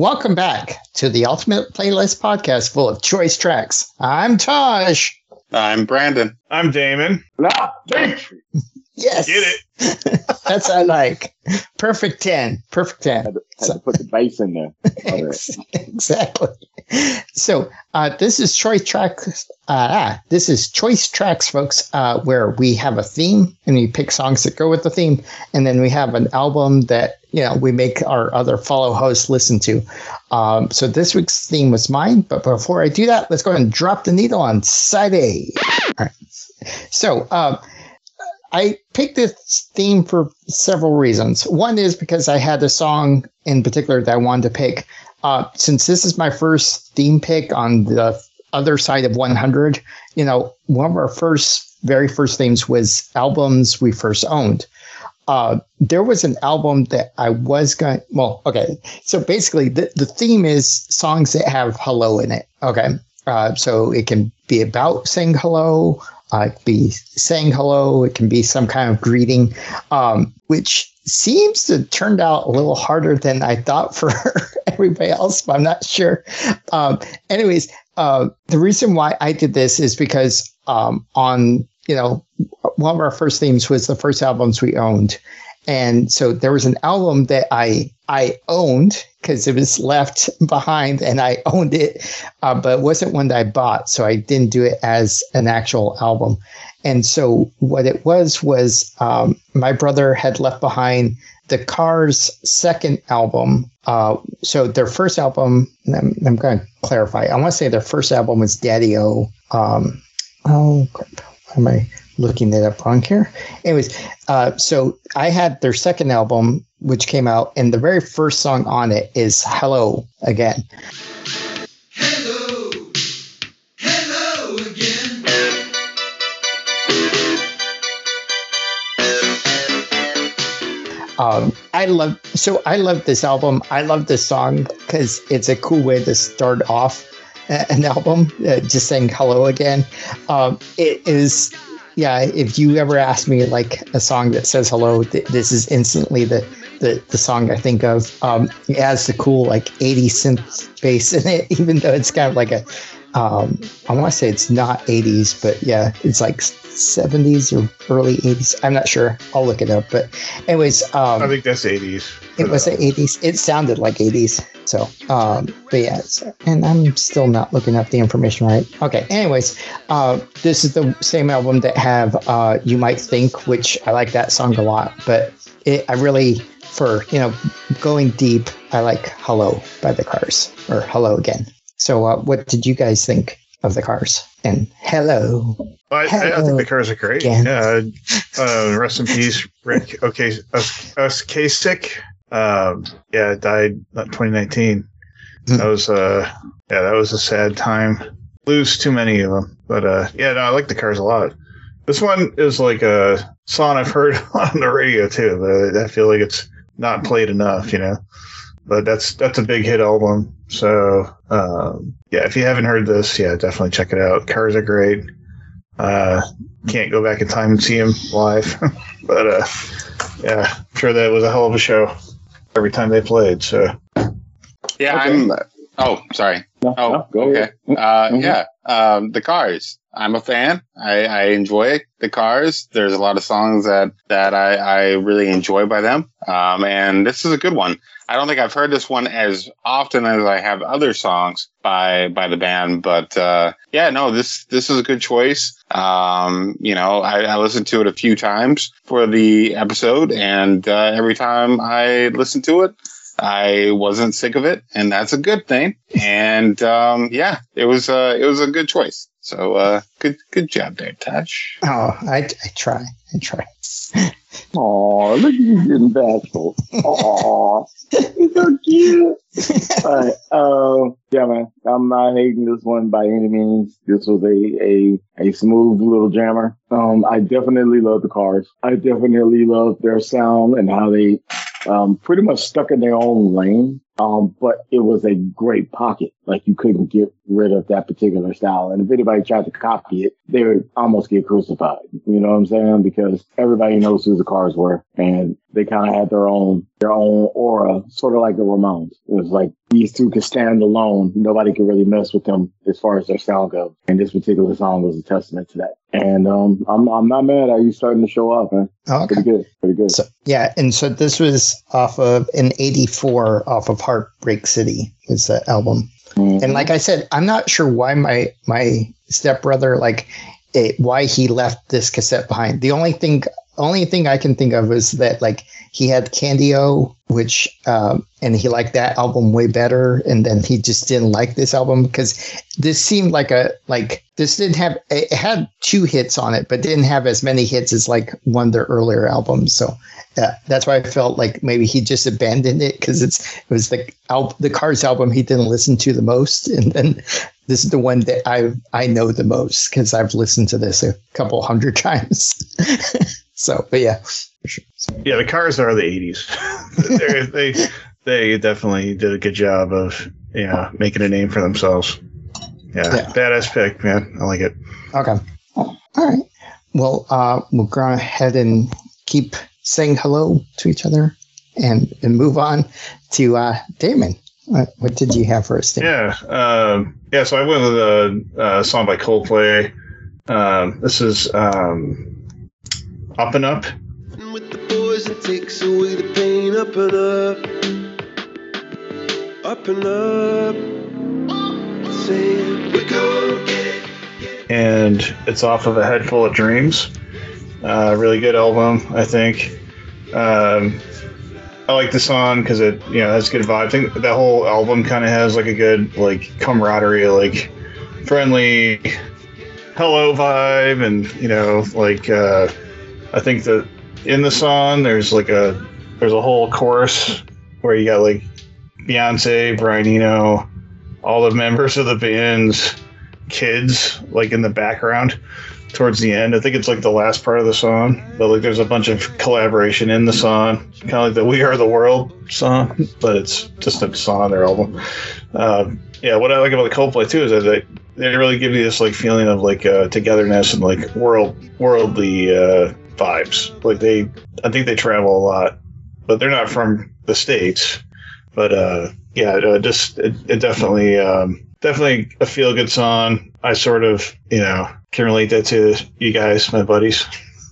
Welcome back to the Ultimate Playlist podcast full of choice tracks. I'm Taj. I'm Brandon. I'm Damon. Yes. Get it. That's what I like. Perfect 10. Perfect 10. Had to, had to put the bass in there. Exactly. So uh, this is choice tracks. Uh, ah, this is choice tracks, folks, uh, where we have a theme and we pick songs that go with the theme, and then we have an album that you know we make our other follow hosts listen to. Um, so this week's theme was mine, but before I do that, let's go ahead and drop the needle on side A. All right. So. Um, I picked this theme for several reasons. One is because I had a song in particular that I wanted to pick. Uh, since this is my first theme pick on the other side of 100, you know, one of our first, very first themes was albums we first owned. Uh, there was an album that I was going. Well, okay. So basically, the, the theme is songs that have hello in it. Okay. Uh, so it can be about saying hello, uh, be saying hello. It can be some kind of greeting, um, which seems to turned out a little harder than I thought for everybody else, but I'm not sure. Um, anyways, uh, the reason why I did this is because um, on you know one of our first themes was the first albums we owned, and so there was an album that I I owned because it was left behind and I owned it, uh, but it wasn't one that I bought, so I didn't do it as an actual album. And so what it was was um, my brother had left behind the Cars' second album. Uh, so their first album, I'm, I'm going to clarify. I want to say their first album was Daddy O. Um, oh, crap. Am I looking it up wrong here? Anyways, uh, so I had their second album, which came out, and the very first song on it is Hello Again. Hello, hello again. Um, I love so I love this album. I love this song because it's a cool way to start off an album. Uh, just saying hello again. Um, it is, yeah. If you ever ask me like a song that says hello, th- this is instantly the the, the song I think of. Um, it has the cool like 80 synth bass in it, even though it's kind of like a um, I want to say it's not 80s, but yeah, it's like 70s or early 80s. I'm not sure. I'll look it up. But, anyways, um, I think that's 80s. it was the 80s. It sounded like 80s. So, um, but yeah, and I'm still not looking up the information right. Okay. Anyways, uh, this is the same album that have uh, "You Might Think," which I like that song a lot. But it, I really, for you know, going deep, I like "Hello" by the Cars or "Hello Again." So, uh, what did you guys think of the Cars and "Hello"? I, I, I think the cars are great. again. Yeah. Uh, rest in peace, Rick. Okay, us, us Kasich. Um, yeah, died not 2019. Hmm. That was uh, yeah, that was a sad time. Lose too many of them, but uh, yeah, no, I like the cars a lot. This one is like a song I've heard on the radio too, but I feel like it's not played enough, you know. But that's that's a big hit album. So um, yeah, if you haven't heard this, yeah, definitely check it out. Cars are great. Uh, can't go back in time and see him live, but uh, yeah, I'm sure that was a hell of a show every time they played. So Yeah, Okay. I'm. Oh, sorry. No, Oh, no, go okay. ahead. Uh, Mhm. Yeah, um, the Cars. I'm a fan. I, I enjoy the Cars. There's a lot of songs that that I, I really enjoy by them. Um, and this is a good one. I don't think I've heard this one as often as I have other songs by by the band, but uh, yeah, no, this this is a good choice. Um, you know, I, I listened to it a few times for the episode, and uh, every time I listened to it, I wasn't sick of it, and that's a good thing. And um, yeah, it was uh, it was a good choice. So uh, good good job there, Taj. Oh, I, I try. I try. Aw, look at you getting bashful. Aw, you're so cute. All right. Uh, yeah, man. I'm not hating this one by any means. This was a, a, a smooth little jammer. Um, I definitely love the cars. I definitely love their sound and how they, um, pretty much stuck in their own lane. Um, but it was a great pocket. Like you couldn't get rid of that particular style. And if anybody tried to copy it, they would almost get crucified. You know what I'm saying? Because everybody knows who the cars were and they kind of had their own, their own aura, sort of like the Ramones. It was like these two could stand alone. Nobody could really mess with them as far as their sound goes. And this particular song was a testament to that. And, um, I'm, I'm not mad at you starting to show up, man. Oh, okay. Pretty good. Pretty good. So yeah, and so this was off of an '84 off of Heartbeat City is the album. Mhm. And like I said, I'm not sure why my my stepbrother like it, why he left this cassette behind. The only thing only thing I can think of is that like he had Candy-O, which um, and he liked that album way better, and then he just didn't like this album because this seemed like a like this didn't have it had two hits on it, but didn't have as many hits as like one of their earlier albums. So yeah, that's why I felt like maybe he just abandoned it because it's it was the al- the Cars album he didn't listen to the most, and then this is the one that I I know the most because I've listened to this a couple hundred times. so, but yeah, for sure. So, Yeah, the cars are the '80s. They're- they they definitely did a good job of yeah making a name for themselves. Yeah, Yeah. badass pick, man. I like it. okay, all right. Well, uh, we'll go ahead and keep saying hello to each other and, and move on to uh, Damon. What, what did you have for us, Damon? Yeah, um, yeah. So I went with a, a song by Coldplay. Um, this is um, "Up and Up." And with the boys, takes away the pain. Up and up, up and up. Saying we go get and it's off of a head full of dreams. Uh, really good album, I think. Um, I like the song because it, you know, has good vibe. I think that whole album kind of has like a good like camaraderie, like friendly, hello vibe, and you know, like uh, I think that in the song there's like a there's a whole chorus where you got like Beyonce, Brian Eno, all the members of the band's kids like in the background towards the end. I think it's like the last part of the song, but like there's a bunch of collaboration in the song, kind of like the "We Are the World" song, but it's just a song on their album. Um, yeah, what I like about the Coldplay too is that they, they really give you this like feeling of like uh, togetherness and like world worldly uh, vibes. Like they, I think they travel a lot, but they're not from the states. But uh, yeah, uh, just it, it definitely um, definitely a feel good song. I sort of you know can relate that to you guys, my buddies,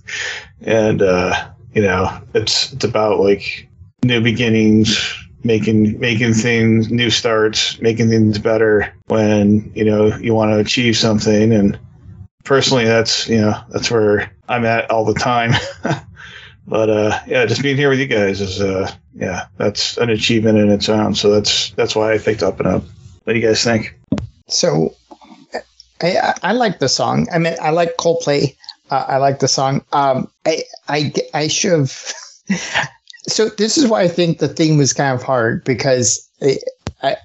and uh, you know it's it's about like new beginnings, making making things new starts, making things better when you know you want to achieve something. And personally, that's you know that's where I'm at all the time. but uh, yeah, just being here with you guys is uh, yeah, that's an achievement in its own. So that's that's why I picked up and up. What do you guys think? So I, I- like the song. I mean, I like Coldplay. Uh, I like the song. Um, I, I, I should have. so this is why I think the theme was kind of hard because I, I,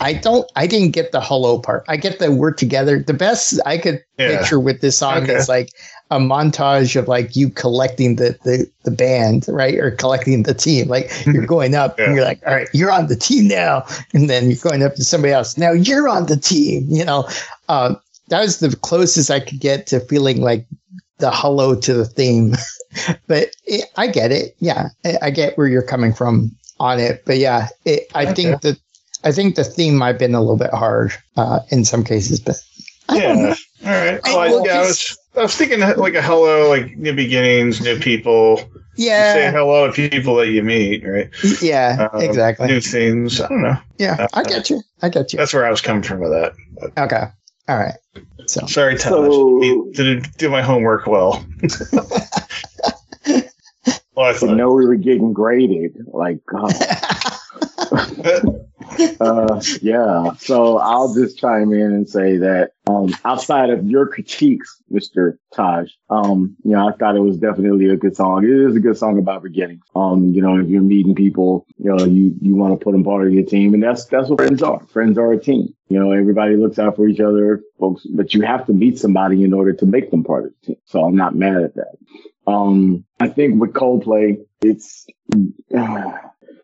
I don't, I didn't get the hello part. I get the we're together. The best I could Yeah. picture with this song Okay. is like a montage of like you collecting the, the, the band, right? Or collecting the team. Like you're going up and you're like, all right, you're on the team now. And then you're going up to somebody else. Now you're on the team, you know? Um, that was the closest I could get to feeling like the hello to the theme. but it, I get it. Yeah, I, I get where you're coming from on it. But yeah, it, I Okay. think that I think the theme might have been a little bit hard uh, in some cases. But I don't know. Yeah. All right. I- Well, I, well, yeah, I was I was thinking like a hello, like new beginnings, new people. You say Yeah, hello to people that you meet, right? yeah, Um, exactly. New things. I don't know. Yeah, I get you. I get you. That's where I was coming from with that. But Okay. All right. So sorry, Taj. So- Didn't do my homework well. well, I You thought. know we were getting graded. Like, God. uh, yeah. So I'll just chime in and say that um, outside of your critiques, Mr. Taj, um, you know, I thought it was definitely a good song. It is a good song about beginnings. Um, you know, if you're meeting people, you know, you you want to put them part of your team, and that's that's what friends are. Friends are a team. You know, everybody looks out for each other, folks, but you have to meet somebody in order to make them part of the team. So I'm not mad at that. Um, I think with Coldplay, it's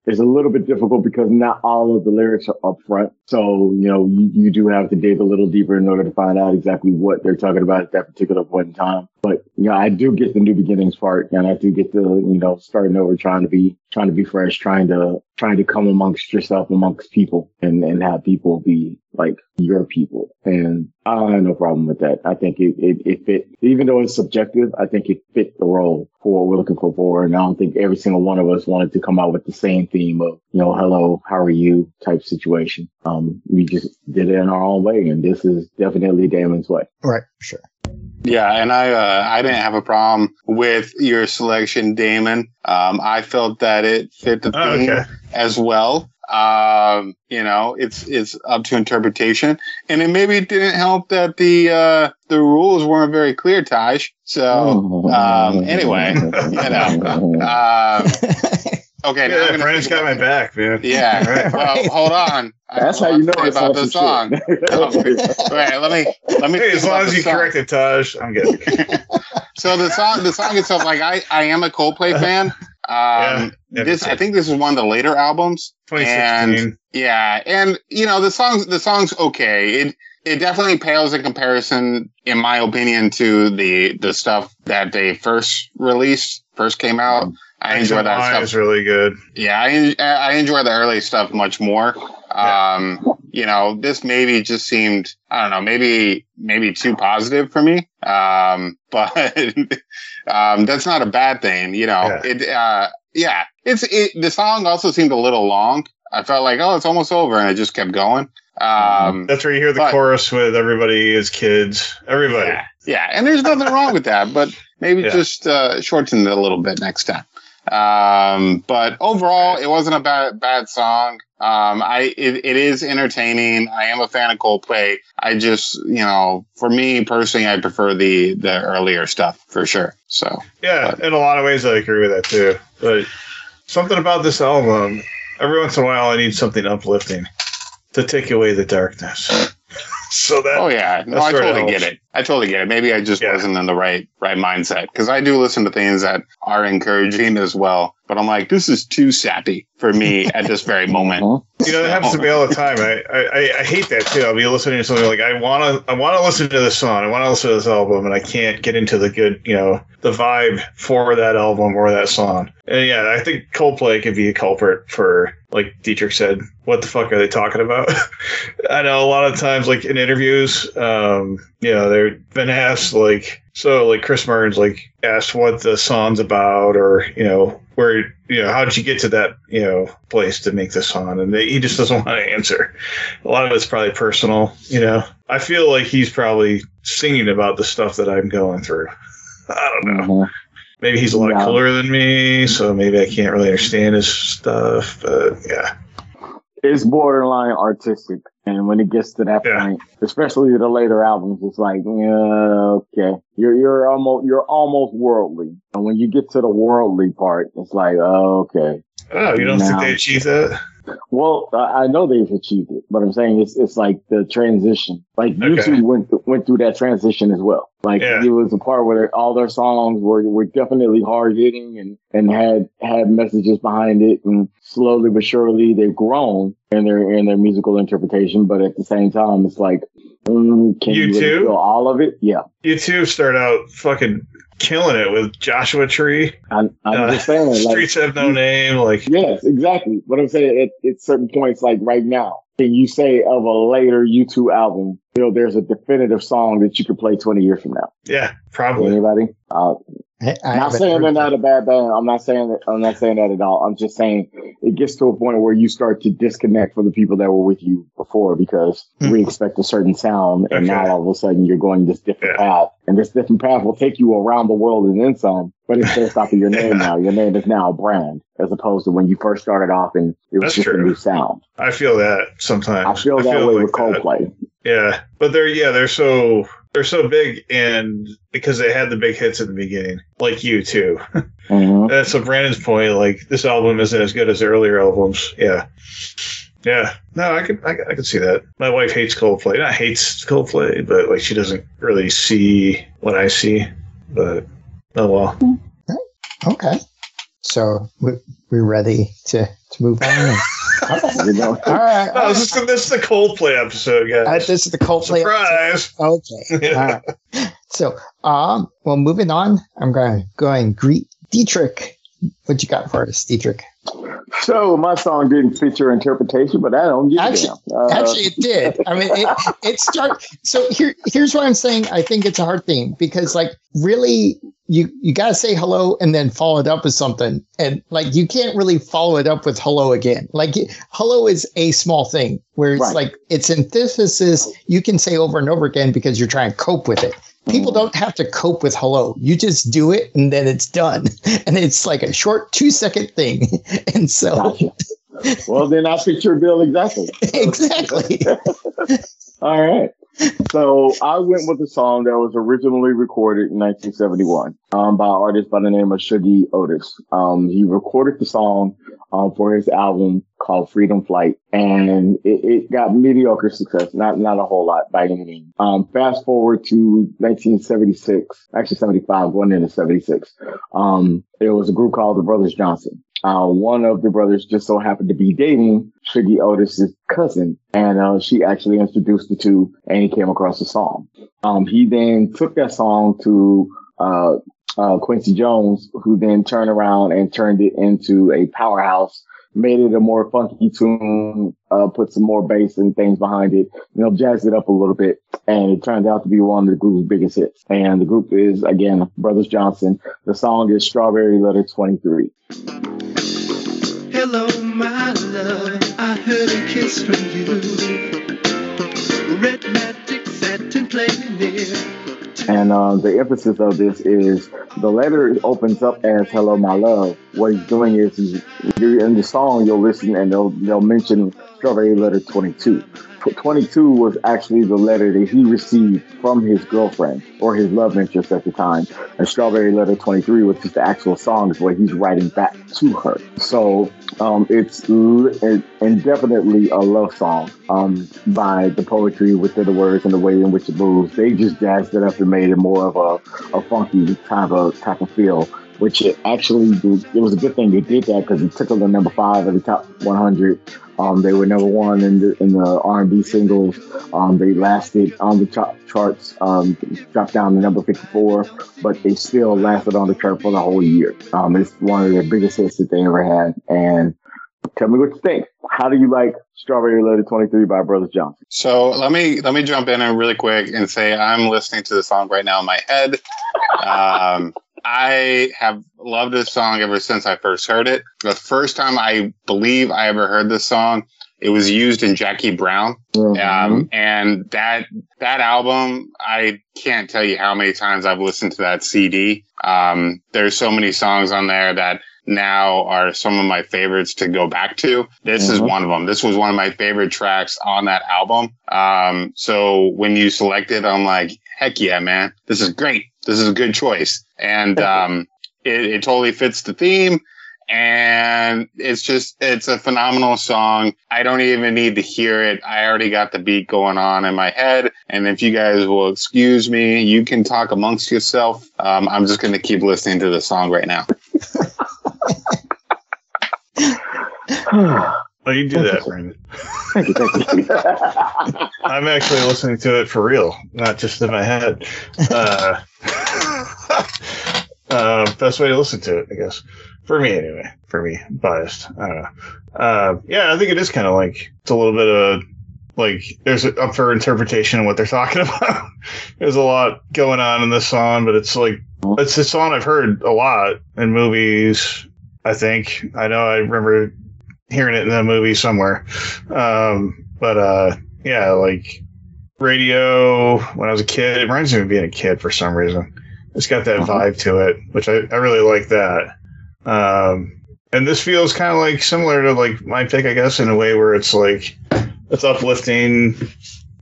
it's a little bit difficult because not all of the lyrics are upfront. So, you know, you, you do have to dig a little deeper in order to find out exactly what they're talking about at that particular point in time. But, you know, I do get the new beginnings part and I do get the, you know, starting over, trying to be, trying to be fresh, trying to, trying to come amongst yourself, amongst people and, and have people be like your people. And I have no problem with that. I think it, it, it fit, even though it's subjective, I think it fit the role for what we're looking for forward. And I don't think every single one of us wanted to come out with the same theme of, you know, hello, how are you type situation. Um, we just did it in our own way. And this is definitely Damon's way. Right, sure. Yeah, and I uh, I didn't have a problem with your selection, Damon. Um, I felt that it fit the Oh, theme okay. as well. Um, you know, it's it's up to interpretation, and it maybe didn't help that the uh, the rules weren't very clear, Taj. So um, anyway, you know, um, okay, now I'm Yeah, gonna Brandon's think got my back, man. Yeah, Right. well, hold on. That's how you know it's about the song. shit. Wait, let me let me. Hey, as long as you song. correct it, Taj, I'm good. So the song, the song itself, like I, I am a Coldplay fan. Um, yeah, this, I think this is one of the later albums. 2016. Yeah, and you know the songs, the song's okay. It, it definitely pales in comparison, in my opinion, to the the stuff that they first released, first came out. I enjoy that stuff. is really good. Yeah, I I enjoy the early stuff much more. Yeah. Um, you know, this maybe just seemed I don't know, maybe maybe too positive for me. Um, but um, that's not a bad thing. You know, Yeah. it uh, yeah, it's it. The song also seemed a little long. I felt like oh, it's almost over, and it just kept going. Um, That's where you hear the but- chorus with everybody is kids. Everybody. yeah, yeah, and there's nothing wrong with that, but maybe Yeah. just uh, shorten it a little bit next time. Um, but overall, it wasn't a bad bad song. Um, I it, it is entertaining. I am a fan of Coldplay. I just you know, for me personally, I prefer the the earlier stuff for sure. So Yeah, in a lot of ways, I agree with that too. But something about this album, every once in a while, I need something uplifting to take away the darkness. so that oh yeah, no, I totally get it. I totally get it. Maybe I just Yeah. wasn't in the right right mindset because I do listen to things that are encouraging as well. But I'm like, this is too sappy for me at this very moment. Mhm. you know, that happens to me all the time. I, I, I- I hate that too. I'll be listening to something like I want to I want to listen to this song. I want to listen to this album, and I can't get into the good, you know, the vibe for that album or that song. And yeah, I think Coldplay could be a culprit for, like Dietrich said, what the fuck are they talking about? I know a lot of times, like in interviews, um, you know, they've been asked like, so like Chris Martin's like asked what the song's about, or you know, where you know, how did you get to that you know place to make this song? And they, he just doesn't want to answer. A lot of it's probably personal, you know. I feel like he's probably singing about the stuff that I'm going through. I don't know. Mhm. Maybe he's a lot Yeah. cooler than me, so maybe I can't really understand his stuff. But yeah, It's borderline artistic. And when it gets to that Yeah. point, especially the later albums, it's like, yeah, okay. You're, you're almost, you're almost worldly. And when you get to the worldly part, it's like, oh, okay. oh, you don't think No. they achieved that? Well, I know they've achieved it, but I'm saying it's it's like the transition. Like Okay. U2 went th- went through that transition as well. Like Yeah. it was a part where all their songs were were definitely hard hitting and and had had messages behind it, and slowly but surely they've grown in their in their musical interpretation. But at the same time, it's like, mm, can you, You really too? feel all of it? Yeah, U2 start out fucking killing it with Joshua Tree. I'm, I'm Uh, just saying. Like, Streets have no name. Like, Yes, exactly. What I'm saying at, at certain points, like right now, can you say of a later U2 album, you know, there's a definitive song that you could play 20 years from now? yeah, probably. Anybody? Uh, I, I I'm not saying they're that. not a bad band. I'm not saying that. I'm not saying that at all. I'm just saying it gets to a point where you start to disconnect from the people that were with you before because Hmm. we expect a certain sound, and Okay. now all of a sudden you're going this different Yeah. path, and this different path will take you around the world and then some. But it's based off of your name Yeah. now. Your name is now a brand, as opposed to when you first started off and it was That's just a new sound. I feel that sometimes. I feel that way like with Coldplay. Yeah, but they're yeah they're so they're so big and because they had the big hits at the beginning, like U2. hmm That's so Brandon's point. Like this album isn't as good as the earlier albums. Yeah, yeah. No, I could I, could- I could see that. My wife hates Coldplay. Not hates Coldplay, but like she doesn't really see what I see. But oh well. Okay. So we, we're ready to, to move on. You know? All right. No, this is, this is the Coldplay episode, Uh, guys. this is the Coldplay. Surprise! Okay. All right. So, um, well, moving on, I'm going to go and greet Dietrich. What you got for us, Dietrich? So my song didn't fit your interpretation, but I don't give Actually- a damn. Uh, Actually, it did. I mean, it, it start. So here, here's what I'm saying. I think it's a hard thing because, like, really, you you gotta say hello and then follow it up with something, and like, you can't really follow it up with hello again. Like, hello is a small thing where it's Right. like its antithesis. You can say over and over again because you're trying to cope with it. People don't have to cope with hello. You just do it and then it's done. And it's like a short two second thing. And so, Gotcha. well, then I fit your bill exactly. exactly. All right. So I went with a song that was originally recorded in 1971 um, by an artist by the name of Shuggie Otis. Um, he recorded the song um, for his album called Freedom Flight, and it, it got mediocre success, not not a whole lot by any means. Um, fast forward to 1976, actually 75, going into 76. Um, there was a group called the Brothers Johnson. Uh, one of the brothers just so happened to be dating Shuggie Otis's cousin, and uh, she actually introduced the two, and he came across the song. Um, he then took that song to uh, uh, Quincy Jones, who then turned around and turned it into a powerhouse, made it a more funky tune, uh, put some more bass and things behind it, you know, jazzed it up a little bit, and it turned out to be one of the group's biggest hits. And the group is again Brothers Johnson. The song is Strawberry Letter 23. Hello, my love. I heard a kiss from you. Red magic satin playing near. And uh, the emphasis of this is the letter opens up as "Hello, my love." What he's doing is, he's, in the song, you'll listen and they'll they'll mention Strawberry Letter 22. 22 was actually the letter that he received from his girlfriend or his love interest at the time, and Strawberry Letter 23 was just the actual song is what he's writing back to her. So um, it's l- it, definitely a love song um, by the poetry within the words and the way in which it moves. They just jazzed it up and made it more of a, a funky type of type of feel. Which it actually it was a good thing they did that because it took them to number five of the top 100. Um, they were number one in the in the R&B singles. Um, they lasted on the top charts. Um, dropped down to number 54, but they still lasted on the chart for the whole year. Um, it's one of their biggest hits that they ever had. And tell me what you think. How do you like Strawberry Letter 23 by Brothers Johnson? So let me let me jump in and really quick and say I'm listening to the song right now in my head. I have loved this song ever since I first heard it. The first time I believe I ever heard this song, it was used in Jackie Brown. Mm-hmm. Um, and that that album, I can't tell you how many times I've listened to that CD. Um, there's so many songs on there that now are some of my favorites to go back to. This is Mhm. one of them. This was one of my favorite tracks on that album. Um, so when you select it, I'm like, heck yeah, man, this is great. This is a good choice. And um, it, it totally fits the theme and it's just it's a phenomenal song i don't even need to hear it i already got the beat going on in my head and if you guys will excuse me you can talk amongst yourself um, i'm just going to keep listening to the song right now Oh, you do that, Brandon. thank you, thank you. I'm actually listening to it for real, not just in my head. Uh, uh, best way to listen to it, I guess. For me, anyway. For me, biased. I don't know. Uh, yeah, I think it is kind of like it's a little bit of like there's a, up for interpretation of what they're talking about. there's a lot going on in this song, but it's like it's a song I've heard a lot in movies. I think I know I remember hearing it in a movie somewhere. Um, but uh, yeah, like radio when I was a kid. It reminds me of being a kid for some reason. It's got that Uh-huh. vibe to it, which I, I really like that. Um, and this feels kind of like similar to like my pick, I guess, in a way where it's like it's uplifting,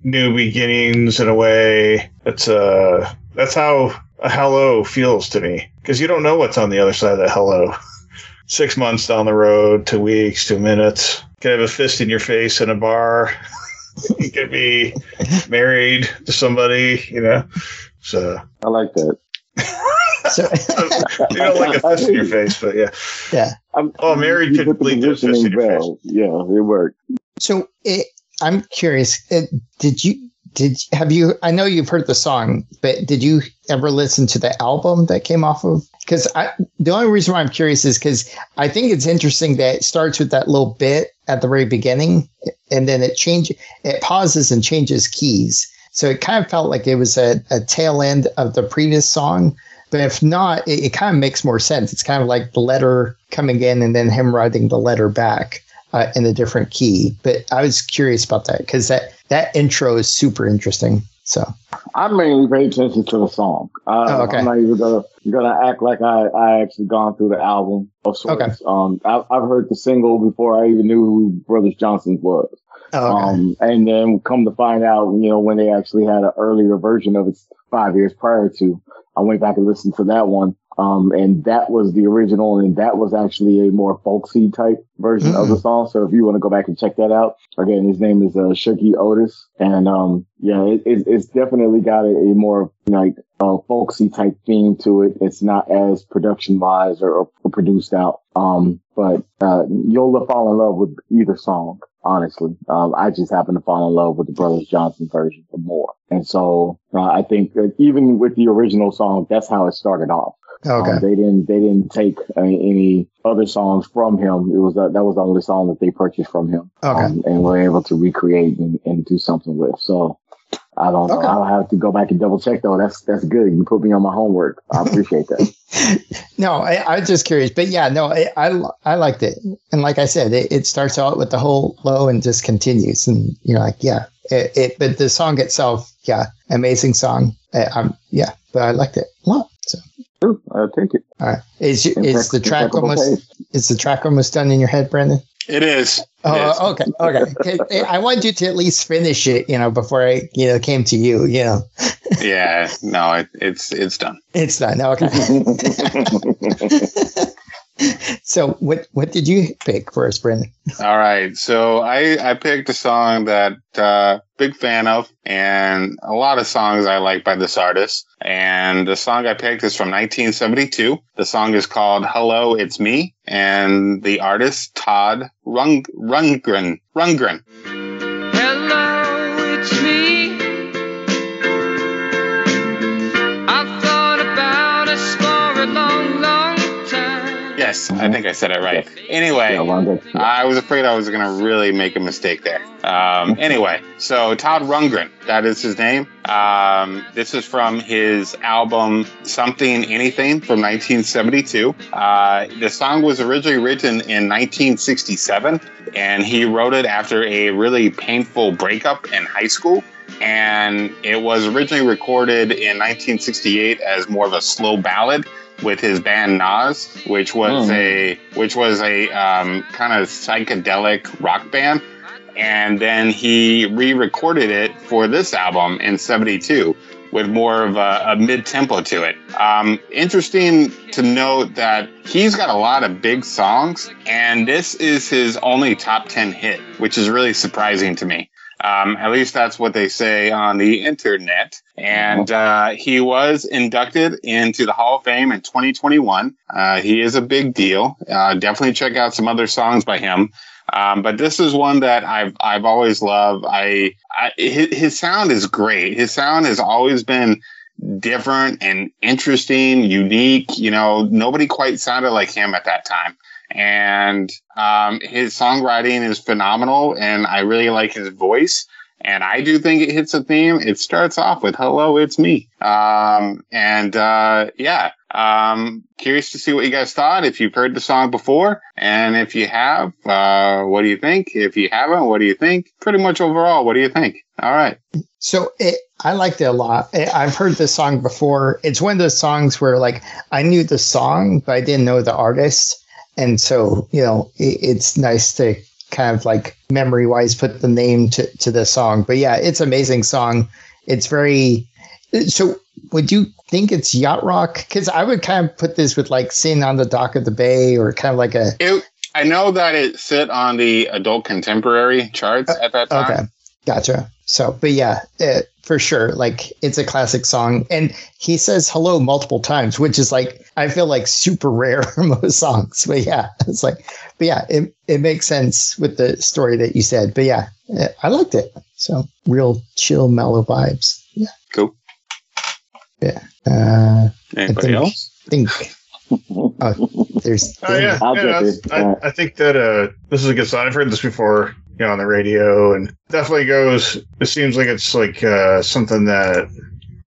new beginnings in a way. It's uh, that's how a hello feels to me because you don't know what's on the other side of that hello. Six months down the road, to weeks, to minutes. You could have a fist in your face in a bar. you could be married to somebody, you know. So I like that. So you don't like a fist in your face, but yeah. yeah. I'm, Oh, Mary you could put the bleed this fist in positioning your face. Yeah, it worked. So it, I'm curious. It, did you did have you? I know you've heard the song, but did you ever listen to the album that came off of? Because I, the only reason why I'm curious is because I think it's interesting that it starts with that little bit at the very beginning, and then it change it pauses and changes keys. So it kind of felt like it was a, a tail end of the previous song. But if not, it, it kind of makes more sense. It's kind of like the letter coming in and then him writing the letter back uh, in a different key. But I was curious about that because that that intro is super interesting. So I mainly pay attention to the song. Uh, Oh, okay. I'm not even gonna gonna act like I, I actually gone through the album of sorts. Okay. Um, I, I've heard the single before I even knew who Brothers Johnson was. oh, okay. Um, and then come to find out, you know, when they actually had an earlier version of it five years prior to, I went back and listened to that one. Um, and that was the original, and that was actually a more folksy type version of the song. So if you want to go back and check that out, again, his name is uh, Shuggie Otis, and um, yeah, it, it, it's definitely got a, a more like uh, folksy type theme to it. It's not as production wise or, or produced out. Um, but uh, you'll fall in love with either song. Honestly, um, I just happen to fall in love with the Brothers Johnson version for more, and so uh, I think even with the original song, that's how it started off. Okay. Um, they didn't they didn't take uh, any other songs from him. It was uh, that was the only song that they purchased from him, Okay. um, and were able to recreate and, and do something with. So I don't know. Okay. I'll have to go back and double check though. That's that's good. You put me on my homework. I appreciate that. No, I, I was just curious, but yeah, no, I, I, I liked it, and like I said, it, it starts out with the whole low and just continues, and you're like, yeah, it, it but the song itself, yeah, amazing song, um, yeah, but I liked it a lot. So, Sure, I'll take it. all right, is is the track almost taste. is the track almost done in your head, Brandon? It is. Oh, it is. Oh, okay, okay. Okay, I wanted you to at least finish it, you know, before I, you know, came to you. You know, Yeah, no, it, it's it's done. it's done. Okay. so, what what did you pick for us, Brandon? All right, so I I picked a song that uh, big fan of, and a lot of songs I like by this artist. And the song I picked is from 1972. The song is called "Hello, It's Me," and the artist Todd Rung Rundgren Rundgren. Yes, I think I said it right. Anyway, Yeah, that's- I was afraid I was going to really make a mistake there. Um, anyway, so Todd Rundgren, that is his name. Um, this is from his album Something Anything from 1972. Uh, the song was originally written in 1967, and he wrote it after a really painful breakup in high school. And it was originally recorded in 1968 as more of a slow ballad with his band Nazz, which was Hmm. a which was a um, kind of psychedelic rock band. And then he re-recorded it for this album in '72 with more of a, a mid-tempo to it. Um, interesting to note that he's got a lot of big songs, and this is his only top 10 hit, which is really surprising to me. Um, at least that's what they say on the internet. And uh, he was inducted into the Hall of Fame in 2021. Uh, he is a big deal. Uh, definitely check out some other songs by him. Um, but this is one that I've I've always loved. I, I his, his sound is great. His sound has always been different and interesting, unique. You know, nobody quite sounded like him at that time. And um, his songwriting is phenomenal, and I really like his voice. And I do think it hits a theme. It starts off with "Hello, it's me," um, and uh, yeah, um, curious to see what you guys thought. If you've heard the song before, and if you have, uh, what do you think? If you haven't, what do you think? Pretty much overall, what do you think? All right. So it, I liked it a lot. I've heard this song before. It's one of those songs where like I knew the song, but I didn't know the artist, and so you know it, it's nice to kind of like memory wise put the name to to the song. But yeah, it's an amazing song. It's very. So would you think it's yacht rock? Because I would kind of put this with like sitting on the dock of the bay or kind of like a It, I know that it sit on the adult contemporary charts uh, at that time. okay. Gotcha. So, but yeah, uh, for sure, like it's a classic song, and he says hello multiple times, which is like I feel like super rare for most songs. But yeah, it's like, but yeah, it it makes sense with the story that you said. But yeah, uh, I liked it. So real chill, mellow vibes. Yeah, Cool. yeah. Uh, Anybody think- else? I think oh, there's Oh yeah, I'll yeah, I. I, I think that uh, this is a good song. I've heard this before, you know, on the radio, and definitely goes. It seems like it's like uh, something that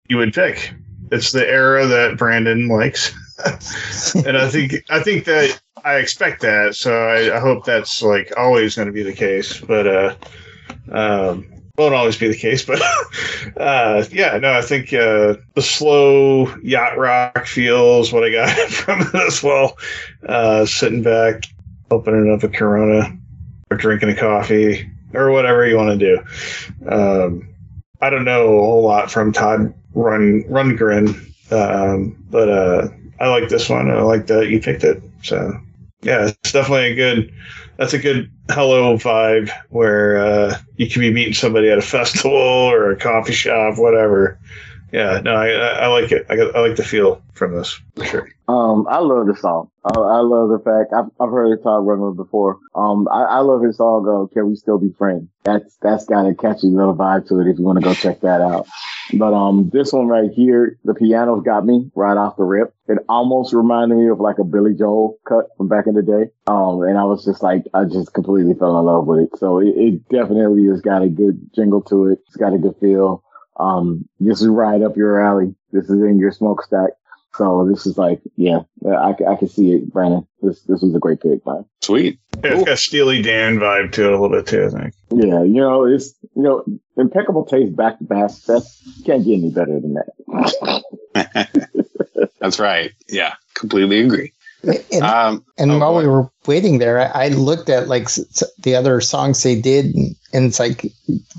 you would pick. It's the era that Brandon likes, and I think I think that I expect that. So I, I hope that's like always going to be the case. But uh, um, won't always be the case. But uh, yeah, no, I think uh, the slow yacht rock feels what I got from as well. Uh, sitting back, opening up a Corona, or drinking a coffee, or whatever you want to do. Um, I don't know a whole lot from Todd Run Rundgren, um, but uh, I like this one. I like that you picked it. So yeah, it's definitely a good. That's a good hello vibe where uh, you can be meeting somebody at a festival or a coffee shop, whatever. Yeah, no, I, I I like it. I, got- I like the feel from this for sure. Um, I love the song. I, I love the fact I've, I've heard it Todd Rundgren before. Um, I, I love his song. Uh, Can we still be friends? That's that's got a catchy little vibe to it. If you want to go check that out. But um, this one right here, the piano's got me right off the rip. It almost reminded me of like a Billy Joel cut from back in the day. Um, and I was just like, I just completely fell in love with it. So it, it definitely has got a good jingle to it. It's got a good feel. Um, this is right up your alley. This is in your smokestack. So this is like, yeah, I, I can see it, Brandon. This this was a great pick, man. Sweet. Yeah, it's got a Steely Dan vibe to it a little bit too. I think. Yeah, you know, it's you know, impeccable taste back to back. That's can't get any better than that. That's right. Yeah, completely agree. And, Um, and oh, while go we were waiting there, I, I looked at like s- s- the other songs they did, and, and it's like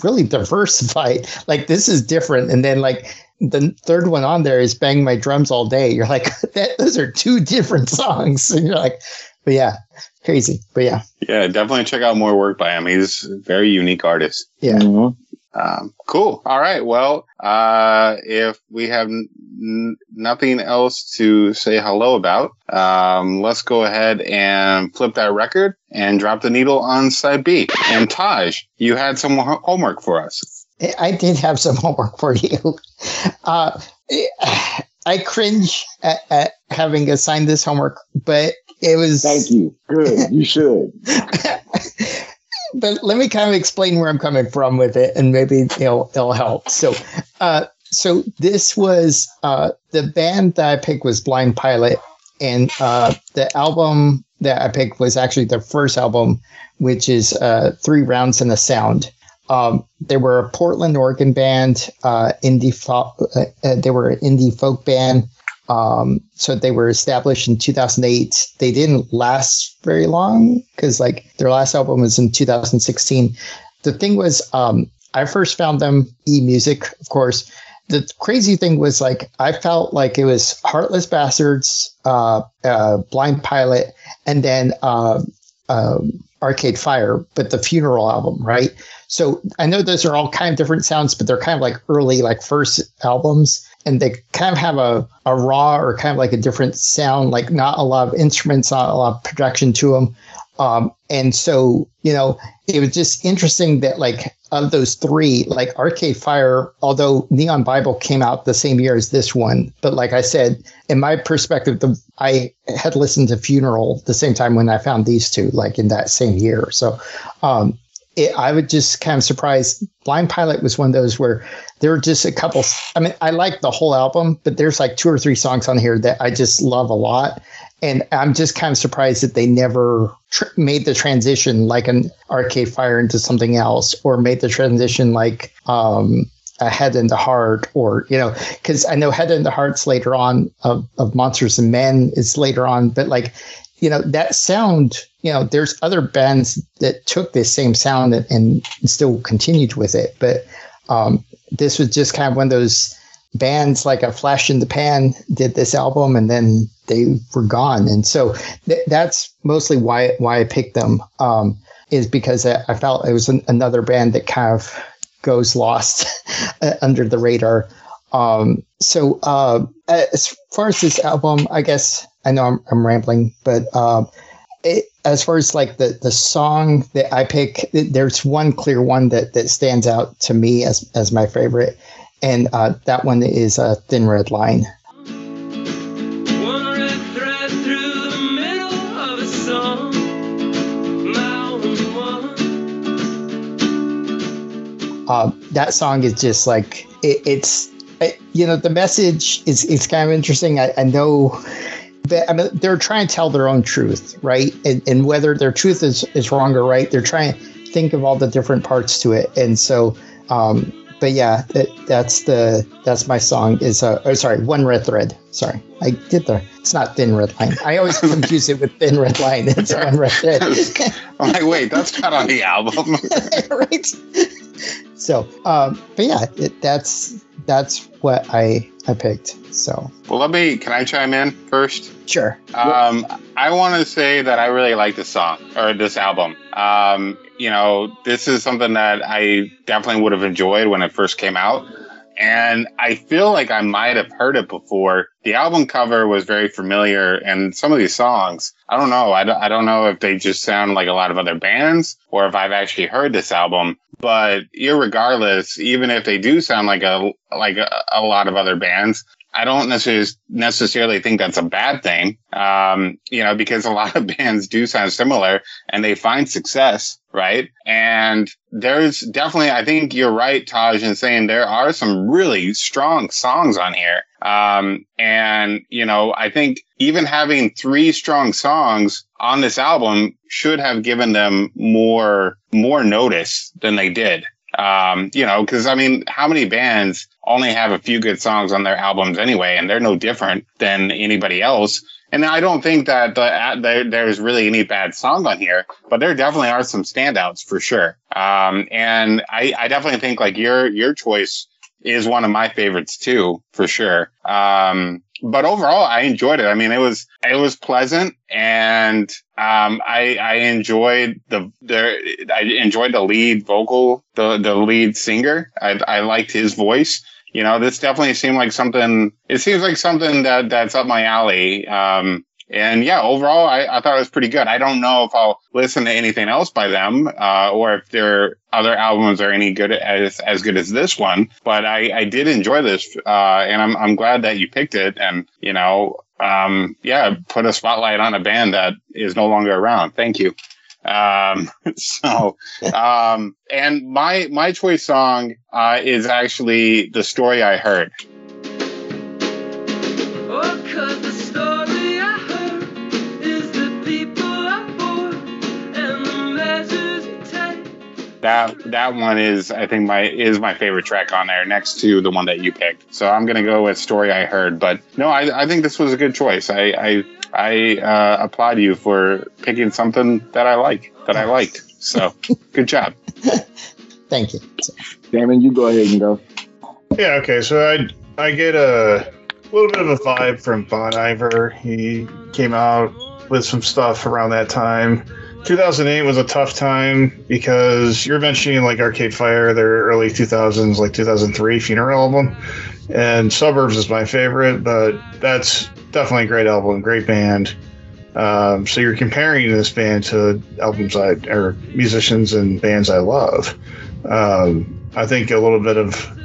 really diversified. Like this is different, and then like the third one on there is "Bang My Drums All Day." You're like, that those are two different songs, and you're like, but yeah, crazy, but yeah, yeah, definitely check out more work by him. He's a very unique artist. yeah. Mhm. Um, cool. All right. Well, uh, if we have n- n- nothing else to say hello about, um, let's go ahead and flip that record and drop the needle on side B. And Taj, you had some ho- homework for us. I did have some homework for you. Uh, I cringe at, at having assigned this homework, but it was. Thank you. Good. You should. but let me kind of explain where I'm coming from with it, and maybe it'll it'll help. So, uh, so this was uh, the band that I picked was Blind Pilot, and uh, the album that I picked was actually their first album, which is uh, Three Rounds and a Sound. Um, they were a Portland, Oregon band, uh, indie. Fo- uh, uh, they were an indie folk band. Um, so they were established in 2008. They didn't last very long because like their last album was in 2016. The thing was, um, I first found them e music, of course. The crazy thing was like I felt like it was Heartless Bastards, uh, uh, Blind Pilot, and then uh, um, Arcade Fire, but the Funeral album, right? So I know those are all kind of different sounds, but they're kind of like early, like first albums and they kind of have a, a raw or kind of like a different sound, like not a lot of instruments, not a lot of production to them. Um, and so, you know, it was just interesting that like of those three, like Arcade Fire, although Neon Bible came out the same year as this one, but like I said, in my perspective, the, I had listened to Funeral the same time when I found these two, like in that same year. So, um, it, I would just kind of surprised. Blind Pilot was one of those where there were just a couple. I mean, I like the whole album, but there's like two or three songs on here that I just love a lot. And I'm just kind of surprised that they never tr- made the transition like an Arcade Fire into something else, or made the transition like um, a Head and the Heart, or you know, because I know Head and the Heart's later on of, of Monsters and Men is later on, but like you know that sound you know there's other bands that took this same sound and, and still continued with it but um, this was just kind of one of those bands like a flash in the pan did this album and then they were gone and so th- that's mostly why why i picked them um, is because I, I felt it was an, another band that kind of goes lost under the radar. Um, so uh, as far as this album, I guess I know I'm, I'm rambling, but um, it, as far as like the the song that I pick, there's one clear one that that stands out to me as as my favorite, and uh, that one is a uh, Thin Red Line. One red thread through the middle of a song. My only one. Uh, that song is just like it, it's it, you know the message is it's kind of interesting. I, I know that I mean, they're trying to tell their own truth, right? And, and whether their truth is is wrong or right, they're trying to think of all the different parts to it. And so, um, but yeah, that, that's the that's my song is uh oh, sorry one red thread. Sorry, I did the it's not thin red line. I always confuse it with thin red line. It's one red thread. I'm like, wait, that's not on the album. right. So, um, but yeah, it, that's that's what I I picked. So well, let me. Can I chime in first? sure. Um, I want to say that I really like this song or this album. Um, you know, this is something that I definitely would have enjoyed when it first came out. And I feel like I might have heard it before. The album cover was very familiar, and some of these songs, I don't know. I don't, I don't know if they just sound like a lot of other bands or if I've actually heard this album. But irregardless, even if they do sound like a like a, a lot of other bands, I don't necessarily necessarily think that's a bad thing. Um, you know, because a lot of bands do sound similar and they find success, right? And there's definitely, I think you're right, Taj, in saying there are some really strong songs on here. Um, and you know, I think even having three strong songs on this album should have given them more more notice than they did. Um, you know, because I mean, how many bands only have a few good songs on their albums anyway, and they're no different than anybody else. And I don't think that the, there, there's really any bad song on here, but there definitely are some standouts for sure. Um, and I, I definitely think like your your choice is one of my favorites too, for sure. Um, but overall, I enjoyed it. I mean, it was it was pleasant, and um, I I enjoyed the the I enjoyed the lead vocal, the the lead singer. I I liked his voice. You know, this definitely seemed like something. It seems like something that that's up my alley. Um, and yeah, overall, I, I thought it was pretty good. I don't know if I'll listen to anything else by them, uh, or if their other albums are any good as as good as this one. But I, I did enjoy this, uh, and I'm I'm glad that you picked it. And you know, um, yeah, put a spotlight on a band that is no longer around. Thank you. Um, so, um, and my my choice song uh, is actually the story I heard. Oh, That that one is I think my is my favorite track on there, next to the one that you picked. So I'm gonna go with "Story I Heard." But no, I, I think this was a good choice. I I, I uh, applaud you for picking something that I like that I liked. So good job. Thank you. Damon, you go ahead and go. Yeah, okay. So I I get a little bit of a vibe from Bon Iver. He came out with some stuff around that time. 2008 was a tough time because you're mentioning like Arcade Fire, their early 2000s, like 2003 Funeral album, and Suburbs is my favorite, but that's definitely a great album, great band. Um, so you're comparing this band to albums I or musicians and bands I love. Um, I think a little bit of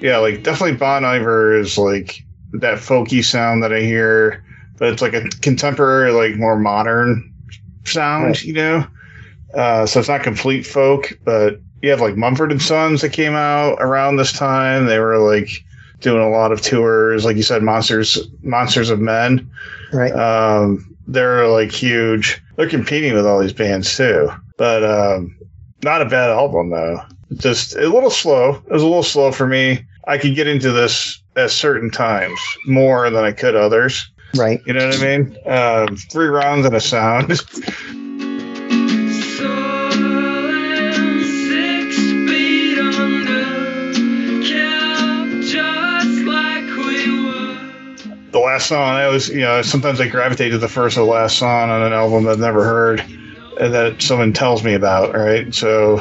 yeah, like definitely Bon Iver is like that folky sound that I hear, but it's like a contemporary, like more modern sound, Right. you know. Uh, so it's not complete folk, but you have like Mumford and Sons that came out around this time. They were like doing a lot of tours, like you said, monsters, monsters of men. right. Um, they're like huge. They're competing with all these bands too, but um, not a bad album though. Just a little slow. It was a little slow for me. I could get into this at certain times more than I could others. Right. You know what I mean? Um, three rounds and a sound. The last song I always, you know, sometimes I gravitate to the first or last song on an album I've never heard and that someone tells me about, right? So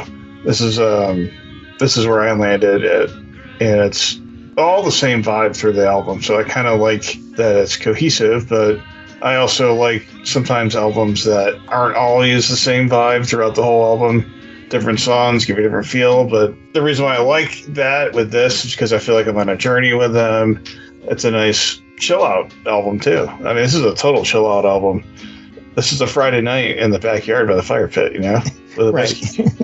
this is um this is where I landed at, and it's all the same vibe through the album. So I kind of like that it's cohesive, but I also like sometimes albums that aren't always the same vibe throughout the whole album. Different songs give you a different feel, but the reason why I like that with this is because I feel like I'm on a journey with them. It's a nice chill out album too. I mean, this is a total chill out album. This is a Friday night in the backyard by the fire pit, you know, with a Right.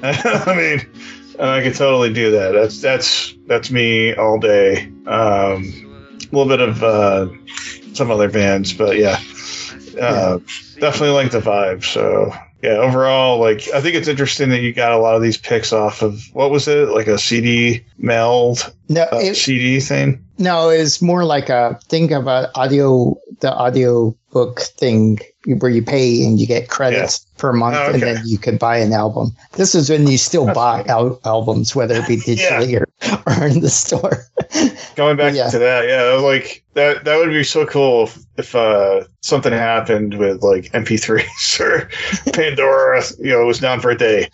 I mean, and I could totally do that. That's that's that's me all day. Um, a little bit of uh, some other bands, but yeah, uh, definitely like the vibe. So yeah, overall, like I think it's interesting that you got a lot of these picks off of what was it like a CD meld No, uh, it, CD thing. no, it's more like a think of a audio the audio book thing where you pay and you get credits per month, Oh, and then you could buy an album. This is when you still That's buy al- albums, whether it be Yeah. or, or in the store. Going back Yeah. to that, yeah, like that that would be so cool if, if uh, something happened with like MP3s or Pandora, you know, was down for a day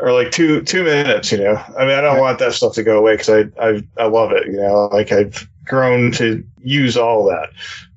or like two two minutes. You know, I mean, I don't Right. want that stuff to go away because I I I love it. You know, like I've grown to use all that.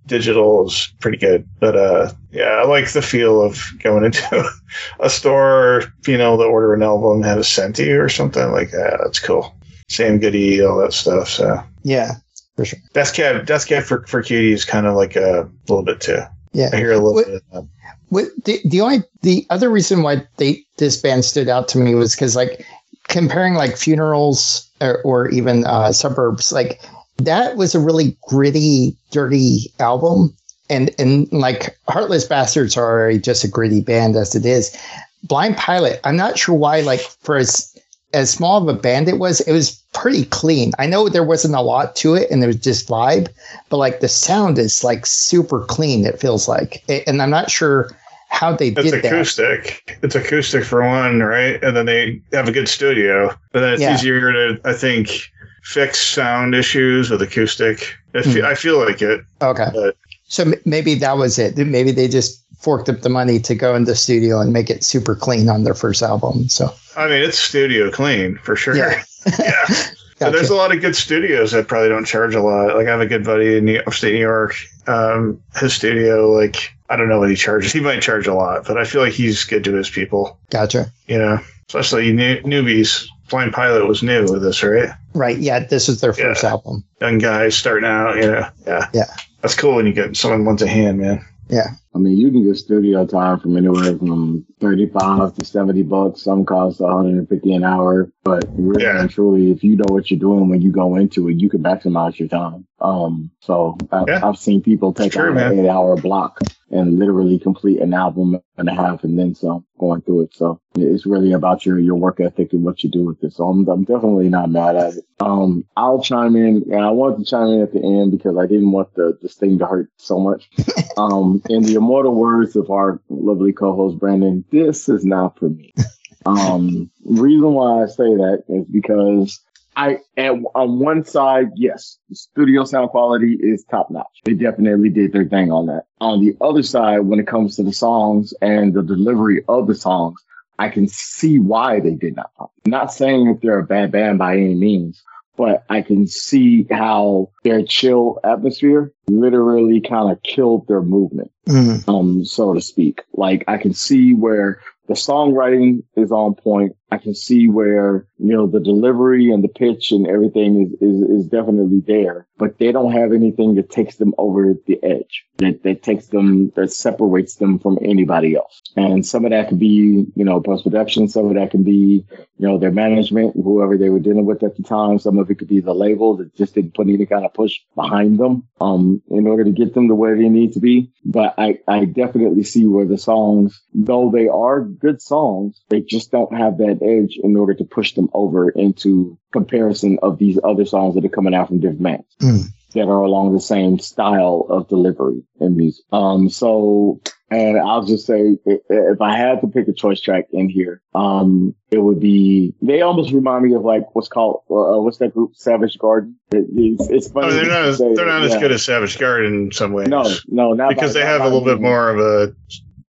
Digital is pretty good, but uh, yeah, I like the feel of going into a store, being able to order an album, have a senti or something like that. That's cool. Sam Goody, all that stuff. So. Yeah, for sure. Death Cab, Death Cab for, for Cutie is kind of like a little bit too. Yeah. I hear a little What- bit of that. What the the only the other reason why they this band stood out to me was because like comparing like funerals or, or even uh, suburbs like that was a really gritty dirty album and and like heartless bastards are already just a gritty band as it is blind pilot i'm not sure why like for as as small of a band it was it was pretty clean i know there wasn't a lot to it and there was just vibe but like the sound is like super clean it feels like and i'm not sure how they It's did that It's acoustic. It's acoustic for one, right? And then they have a good studio, but then it's Yeah. easier to, I think, fix sound issues with acoustic. I fe- Hmm. I feel like it. okay But- so maybe that was it maybe they just forked up the money to go in the studio and make it super clean on their first album so I mean, it's studio clean for sure. Yeah. yeah. Gotcha. there's a lot of good studios that probably don't charge a lot. Like I have a good buddy in New- upstate New York. Um, his studio, like I don't know what he charges. He might charge a lot, but I feel like he's good to his people. gotcha You know, especially new, newbies. Blind Pilot was new with this, right? Right yeah this is their first Yeah. album Young guys starting out. You know, yeah, Yeah. That's cool when you get someone wants a hand, man. Yeah. I mean, you can get studio time from anywhere from 35 to 70 bucks. Some cost 150 an hour. But really Yeah. and truly, if you know what you're doing when you go into it, you can maximize your time. Um, so I, Yeah. I've seen people take true, out an eight hour block and literally complete an album and a half and then some going through it. So it's really about your, your work ethic and what you do with it. So I'm, I'm definitely not mad at it. Um, I'll chime in and I wanted to chime in at the end because I didn't want the, this thing to hurt so much. Um, in the immortal words of our lovely co-host Brandon, this is not for me. Um, reason why I say that is because I, at, on one side, yes, the studio sound quality is top notch. They definitely did their thing on that. On the other side, when it comes to the songs and the delivery of the songs, I can see why they did not pop. Not saying that they're a bad band by any means, but I can see how their chill atmosphere literally kind of killed their movement Mm, um, so to speak. Like I can see where the songwriting is on point. I can see where, you know, the delivery and the pitch and everything is, is, is definitely there, but they don't have anything that takes them over the edge, that, that takes them, that separates them from anybody else. And some of that could be, you know, post production. Some of that can be, you know, their management, whoever they were dealing with at the time. Some of it could be the label that just didn't put any kind of push behind them, um, in order to get them to where they need to be. But I, I definitely see where the songs, though they are good songs, they just don't have that edge in order to push them over into comparison of these other songs that are coming out from different bands Mm. that are along the same style of delivery and music. Um, so, and I'll just say, if I had to pick a choice track in here, um, it would be, they almost remind me of like what's called, uh, what's that group? Savage Garden. It, it's, it's funny. Oh, they're not as say they're that, not as good as Savage Garden in some ways. No, no, not because by- they not have a by little bit more of a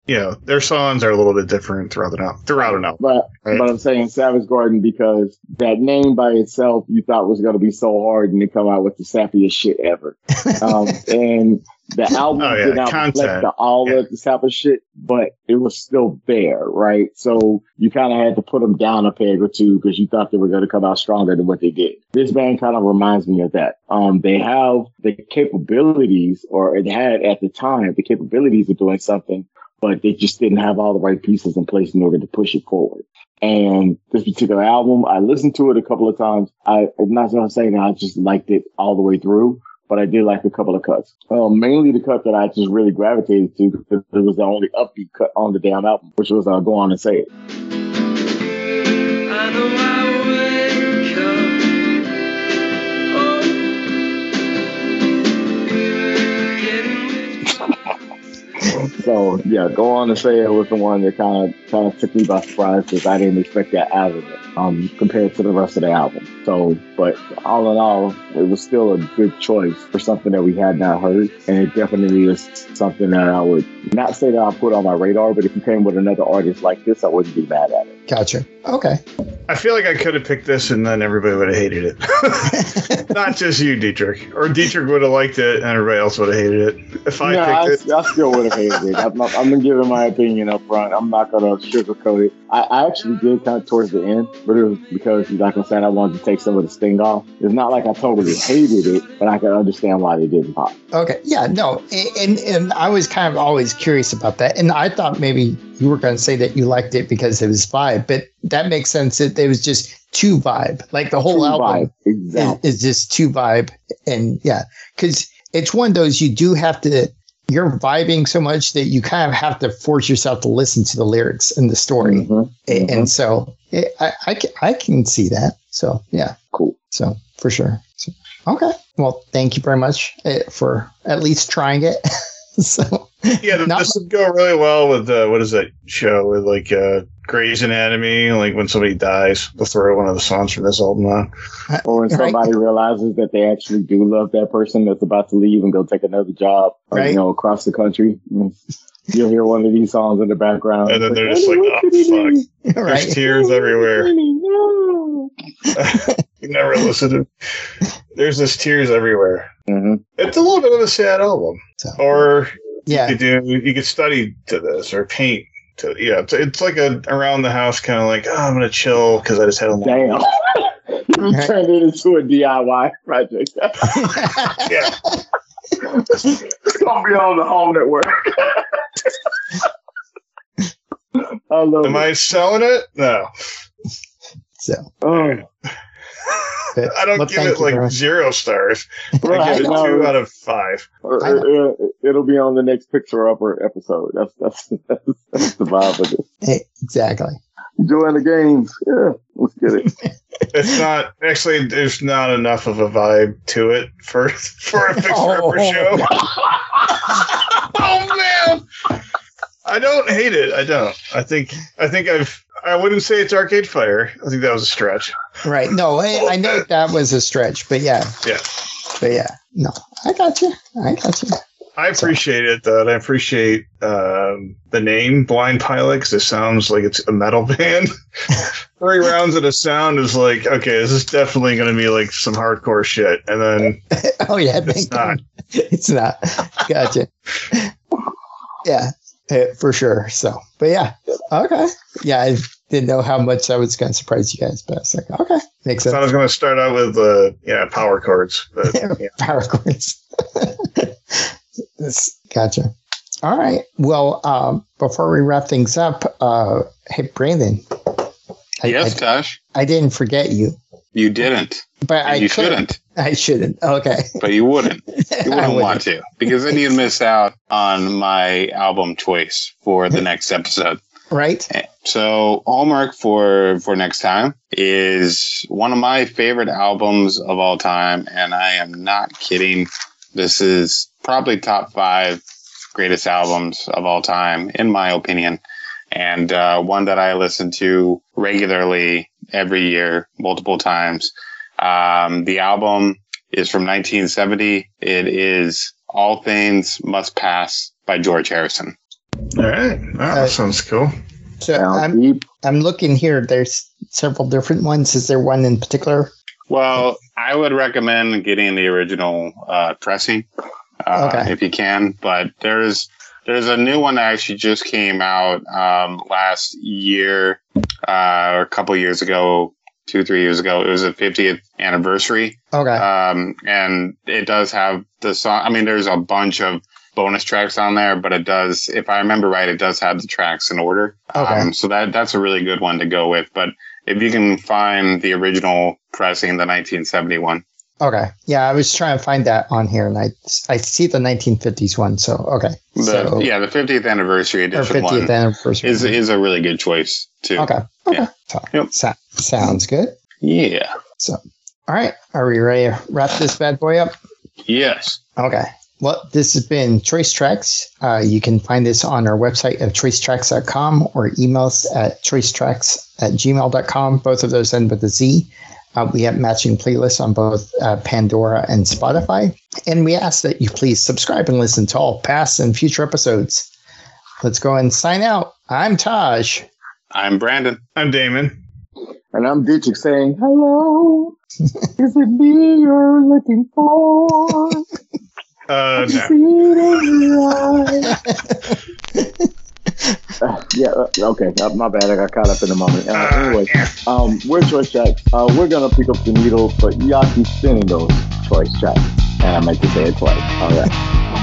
you know, their songs are a little bit different throughout the album. Throughout an album. But Right. but I'm saying Savage Garden because that name by itself you thought was gonna be so hard and they come out with the sappiest shit ever. Um, and the album Oh, yeah, did not content. reflect the, all Yeah. of the type of shit, but it was still there, right? So you kind of had to put them down a peg or two because you thought they were going to come out stronger than what they did. This band kind of reminds me of that. Um, they have the capabilities, or it had at the time, the capabilities of doing something, but they just didn't have all the right pieces in place in order to push it forward. And this particular album, I listened to it a couple of times. I, I'm not going to say that I just liked it all the way through, but I did like a couple of cuts. Um, mainly the cut that I just really gravitated to because it was the only upbeat cut on the damn album, which was uh, Go On and Say It. I So yeah, Go On and Say It was the one that kind of kind of took me by surprise because I didn't expect that out of it. Um, compared to the rest of the album. So, but all in all, it was still a good choice for something that we had not heard, and it definitely is something that I would not say that I put on my radar. But if you came with another artist like this, I wouldn't be mad at it. Gotcha. Okay. I feel like I could have picked this and then everybody would have hated it. Not just you, Dietrich. Or Dietrich would have liked it and everybody else would have hated it. If I no, I, it. I still would have hated it. I'm, not, I'm gonna give my opinion up front. I'm not gonna sugarcoat it. I, I actually did kind of towards the end, but it was because, like I said, I wanted to take some of the sting off. It's not like I totally hated it, but I can understand why they didn't pop. Okay. Yeah. No. a- And and I was kind of always curious about that, and I thought maybe you were going to say that you liked it because it was vibe, but that makes sense. It, it was just too vibe. Like the whole True album vibe. is, is just too vibe, and yeah, because it's one of those you do have to. You're vibing so much that you kind of have to force yourself to listen to the lyrics and the story, Mhm, A- mhm. and so it, I, I I can see that. So yeah, Cool. So for sure. So, okay. Well, thank you very much uh, for at least trying it. so Yeah, th- Not- this would go really well with uh, what is that show with like uh, Grey's Anatomy? Like when somebody dies, they'll throw one of the songs from this album on. Or when Right. somebody realizes that they actually do love that person that's about to leave and go take another job, or, Right. you know, across the country. You'll hear one of these songs in the background. And then they're just like, oh, what did he fuck. do? There's tears everywhere. You never listen to. There's just tears everywhere. Mhm. It's a little bit of a sad album. So Or yeah. you do you could study to this or paint to yeah. It's, it's like a around the house kind of like oh, I'm gonna chill because I just had a Damn. you turned it into a DIY project. yeah. it's gonna be on the home network. I love Am it. I selling it? No. so Oh, but- I don't well, give it you very like zero stars. I right, give it no. two out of five. Or- I or- it'll be on the next Fixer Upper episode. That's that's that's, that's the vibe of it. Eh, exactly. Enjoying the games. Yeah, let's get it. It's not actually. There's not enough of a vibe to it for for a fixer upper Oh. show. oh man, I don't hate it. I don't. I think. I think I've. I wouldn't say it's Arcade Fire. I think that was a stretch. Right. No, I, I know that was a stretch, but yeah. Yeah. But yeah. No, I got you. I got you. I appreciate it though. and I appreciate um, the name Blind Pilot because it sounds like it's a metal band. Three rounds of a sound is like, okay, this is definitely going to be like some hardcore shit. And then Oh yeah, It's not. God. It's not. Gotcha. yeah, eh, for sure. So, but yeah, okay. Yeah, I didn't know how much I was going to surprise you guys, but it's like okay, makes I thought I was going to start out with uh, yeah power chords, but yeah. Power chords. This- gotcha. All right. Well, um, before we wrap things up, uh, hey Brandon, I, yes, Taj, I, I didn't forget you, you didn't. but And I you could- shouldn't, I shouldn't. Okay. but you wouldn't. You wouldn't wouldn't. want to because then you'd miss out on my album choice for the next episode. Right. So homework for for next time is one of my favorite albums of all time, and I am not kidding. This is probably top five greatest albums of all time, in my opinion, and uh, one that I listen to regularly every year, multiple times. Um, the album is from 1970. It is All Things Must Pass by George Harrison. All right. That Uh, sounds cool. So Sounds I'm deep. I'm looking here. There's several different ones. Is there one in particular? Well, I would recommend getting the original uh, pressing uh, Okay. if you can. But there's there's a new one that actually just came out um, last year uh, or a couple years ago, two three years ago. It was a 50th anniversary, Okay. um, and it does have the song. I mean, there's a bunch of bonus tracks on there, but it does, if I remember right, it does have the tracks in order. Okay. Um, so that that's a really good one to go with. But if you can find the original pressing, the 1971. okay. Yeah, I was trying to find that on here, and I I see the 1950s one. So okay. The, so yeah, the 50th anniversary edition 50th one anniversary. is is a really good choice too. okay. Okay. Yeah. So, Yep. so- sounds good. Yeah. So all right. Are we ready to wrap this bad boy up? Yes. Okay. Well, this has been Choice Trackz. Uh, you can find this on our website of choicetrackz.com or email us at choicetrackz at gmail.com. Both of those end with a Z. Uh, we have matching playlists on both uh, Pandora and Spotify. And we ask that you please subscribe and listen to all past and future episodes. Let's go and sign out. I'm Taj. I'm Brandon. I'm Damon. And I'm Dietrich saying, hello. Is it me you're looking for? Uh, no. See it in your eyes. Uh, yeah, uh, okay. Uh, my bad. I got caught up in the moment. Uh, Uh, anyway, yeah. um, we're Choice Trackz. Uh, we're going to pick up the needle, but y'all keep spinning those Choice Trackz. And I meant to say it twice. All right.